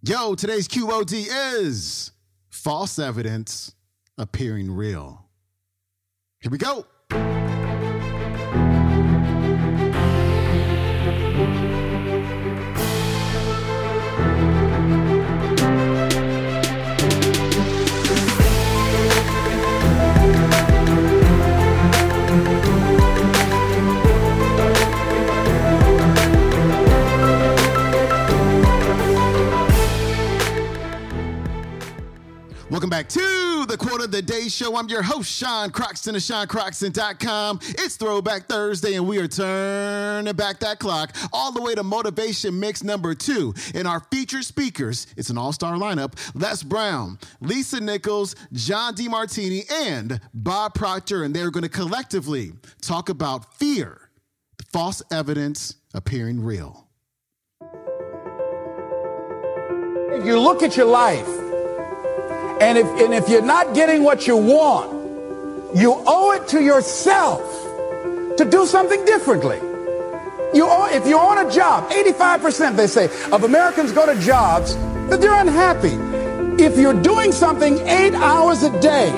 Yo, today's QOD is false evidence appearing real. Here we go. Welcome back to the Quote of the Day Show. I'm your host, Sean Croxton of SeanCroxton.com. It's Throwback Thursday, and we are turning back that clock all the way to Motivation Mix number two. In our featured speakers, it's an all star lineup Les Brown, Lisa Nichols, John DeMartini, and Bob Proctor, and they're going to collectively talk about fear, false evidence appearing real. You look at your life, and if, and if you're not getting what you want, you owe it to yourself to do something differently. You owe, if you're on a job, 85% they say of Americans go to jobs that they're unhappy. If you're doing something eight hours a day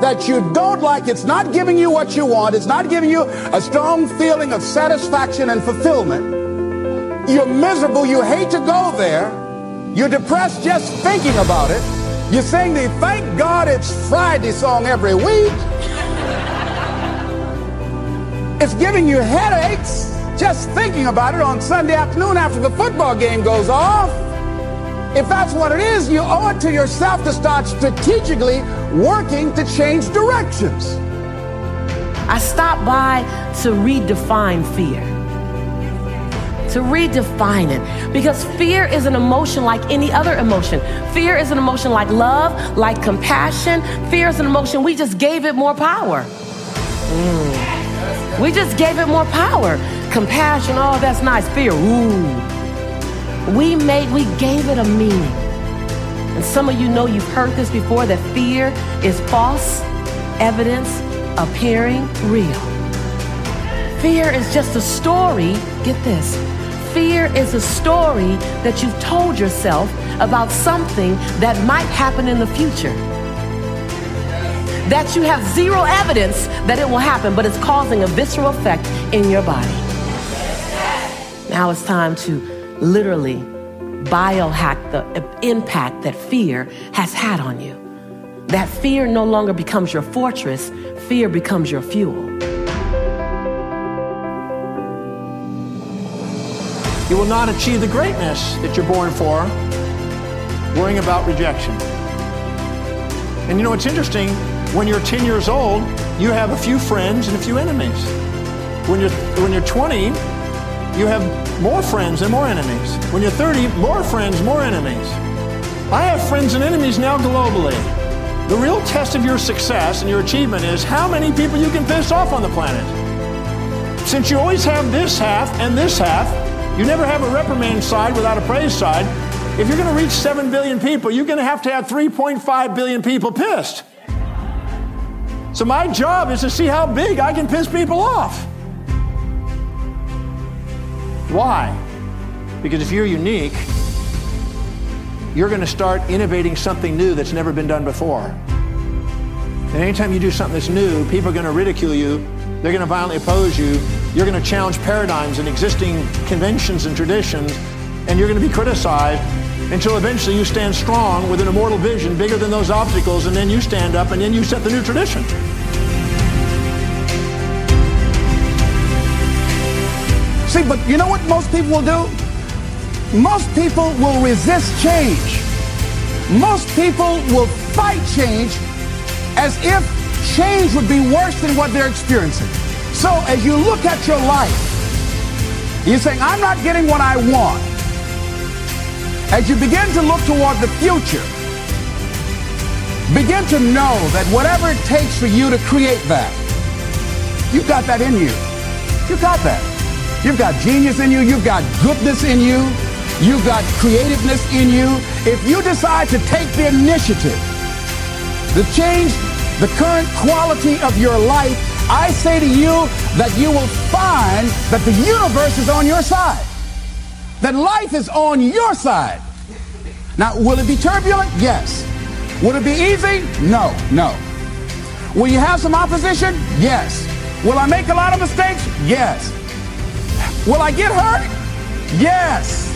that you don't like, it's not giving you what you want, it's not giving you a strong feeling of satisfaction and fulfillment, you're miserable, you hate to go there, you're depressed just thinking about it, you sing the Thank God It's Friday song every week. It's giving you headaches just thinking about it on Sunday afternoon after the football game goes off. If that's what it is, you owe it to yourself to start strategically working to change directions. I stopped by to redefine fear. To redefine it. Because fear is an emotion like any other emotion. Fear is an emotion like love, like compassion. Fear is an emotion, we just gave it more power. Mm. We just gave it more power. Compassion, oh, that's nice. Fear, ooh. We made, we gave it a meaning. And some of you know you've heard this before that fear is false evidence appearing real. Fear is just a story, get this. Fear is a story that you've told yourself about something that might happen in the future. That you have zero evidence that it will happen, but it's causing a visceral effect in your body. Now it's time to literally biohack the impact that fear has had on you. That fear no longer becomes your fortress, fear becomes your fuel. You will not achieve the greatness that you're born for worrying about rejection. And you know, it's interesting, when you're 10 years old, you have a few friends and a few enemies. When you're, when you're 20, you have more friends and more enemies. When you're 30, more friends, more enemies. I have friends and enemies now globally. The real test of your success and your achievement is how many people you can piss off on the planet. Since you always have this half and this half, you never have a reprimand side without a praise side. If you're going to reach 7 billion people, you're going to have to have 3.5 billion people pissed. So my job is to see how big I can piss people off. Why? Because if you're unique, you're going to start innovating something new that's never been done before. And anytime you do something that's new, people are going to ridicule you. They're going to violently oppose you. You're going to challenge paradigms and existing conventions and traditions, and you're going to be criticized until eventually you stand strong with an immortal vision bigger than those obstacles, and then you stand up and then you set the new tradition. See, but you know what most people will do? Most people will resist change. Most people will fight change as if change would be worse than what they're experiencing. So as you look at your life, you're saying, I'm not getting what I want. As you begin to look toward the future, begin to know that whatever it takes for you to create that, you've got that in you. You've got that. You've got genius in you. You've got goodness in you. You've got creativeness in you. If you decide to take the initiative to change the current quality of your life, I say to you that you will find that the universe is on your side. That life is on your side. Now, will it be turbulent? Yes. Will it be easy? No, no. Will you have some opposition? Yes. Will I make a lot of mistakes? Yes. Will I get hurt? Yes.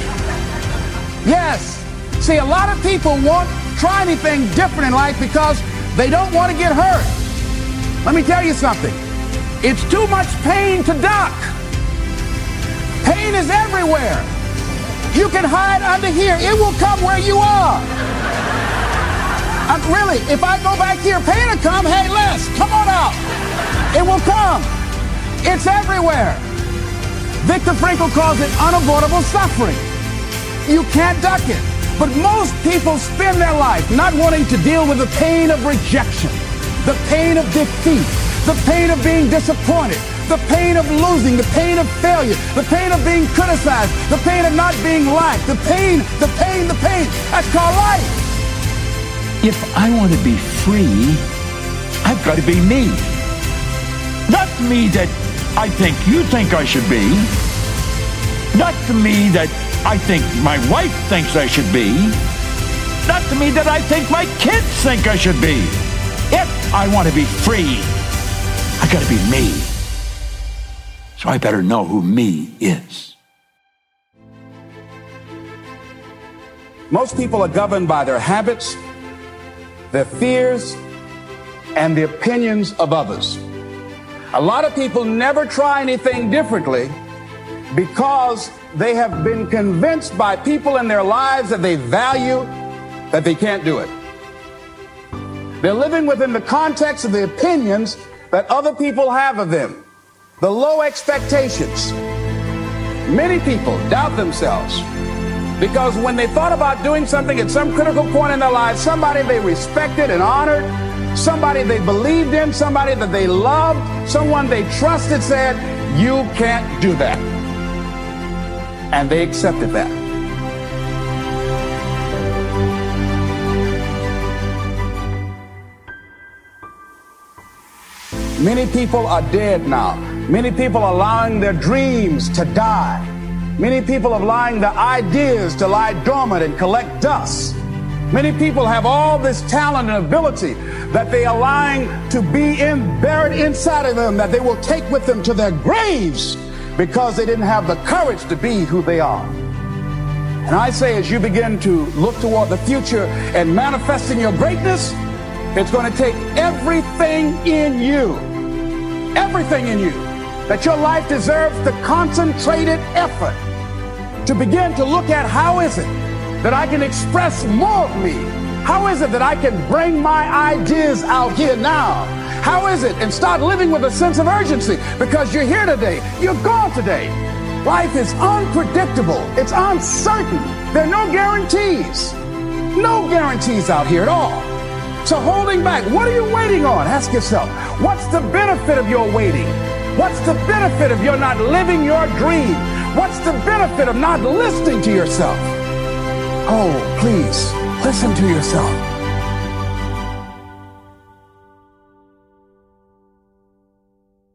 Yes. See, a lot of people won't try anything different in life because they don't want to get hurt. Let me tell you something. It's too much pain to duck. Pain is everywhere. You can hide under here. It will come where you are. I'm, really, if I go back here, pain will come. Hey, Les, come on out. It will come. It's everywhere. Viktor Frankl calls it unavoidable suffering. You can't duck it. But most people spend their life not wanting to deal with the pain of rejection, the pain of defeat, the pain of being disappointed, the pain of losing, the pain of failure, the pain of being criticized, the pain of not being liked, the pain, the pain, the pain. That's called life. If I want to be free, I've got to be me. Not me that I think you think I should be. Not to me that I think my wife thinks I should be. Not to me that I think my kids think I should be. If I want to be free, I got to be me. So I better know who me is. Most people are governed by their habits, their fears, and the opinions of others. A lot of people never try anything differently because they have been convinced by people in their lives that they value that they can't do it. They're living within the context of the opinions that other people have of them the low expectations. Many people doubt themselves because when they thought about doing something at some critical point in their lives, somebody they respected and honored, somebody they believed in, somebody that they loved, someone they trusted said, You can't do that. And they accepted that. Many people are dead now. Many people are allowing their dreams to die. Many people are allowing their ideas to lie dormant and collect dust. Many people have all this talent and ability that they are allowing to be in, buried inside of them that they will take with them to their graves because they didn't have the courage to be who they are. And I say, as you begin to look toward the future and manifesting your greatness, it's going to take everything in you everything in you, that your life deserves the concentrated effort to begin to look at how is it that I can express more of me? How is it that I can bring my ideas out here now? How is it? And start living with a sense of urgency because you're here today, you're gone today. Life is unpredictable, it's uncertain. There are no guarantees. No guarantees out here at all. So holding back, what are you waiting on? Ask yourself, what's the benefit of your waiting? What's the benefit of your not living your dream? What's the benefit of not listening to yourself? Oh, please, listen to yourself.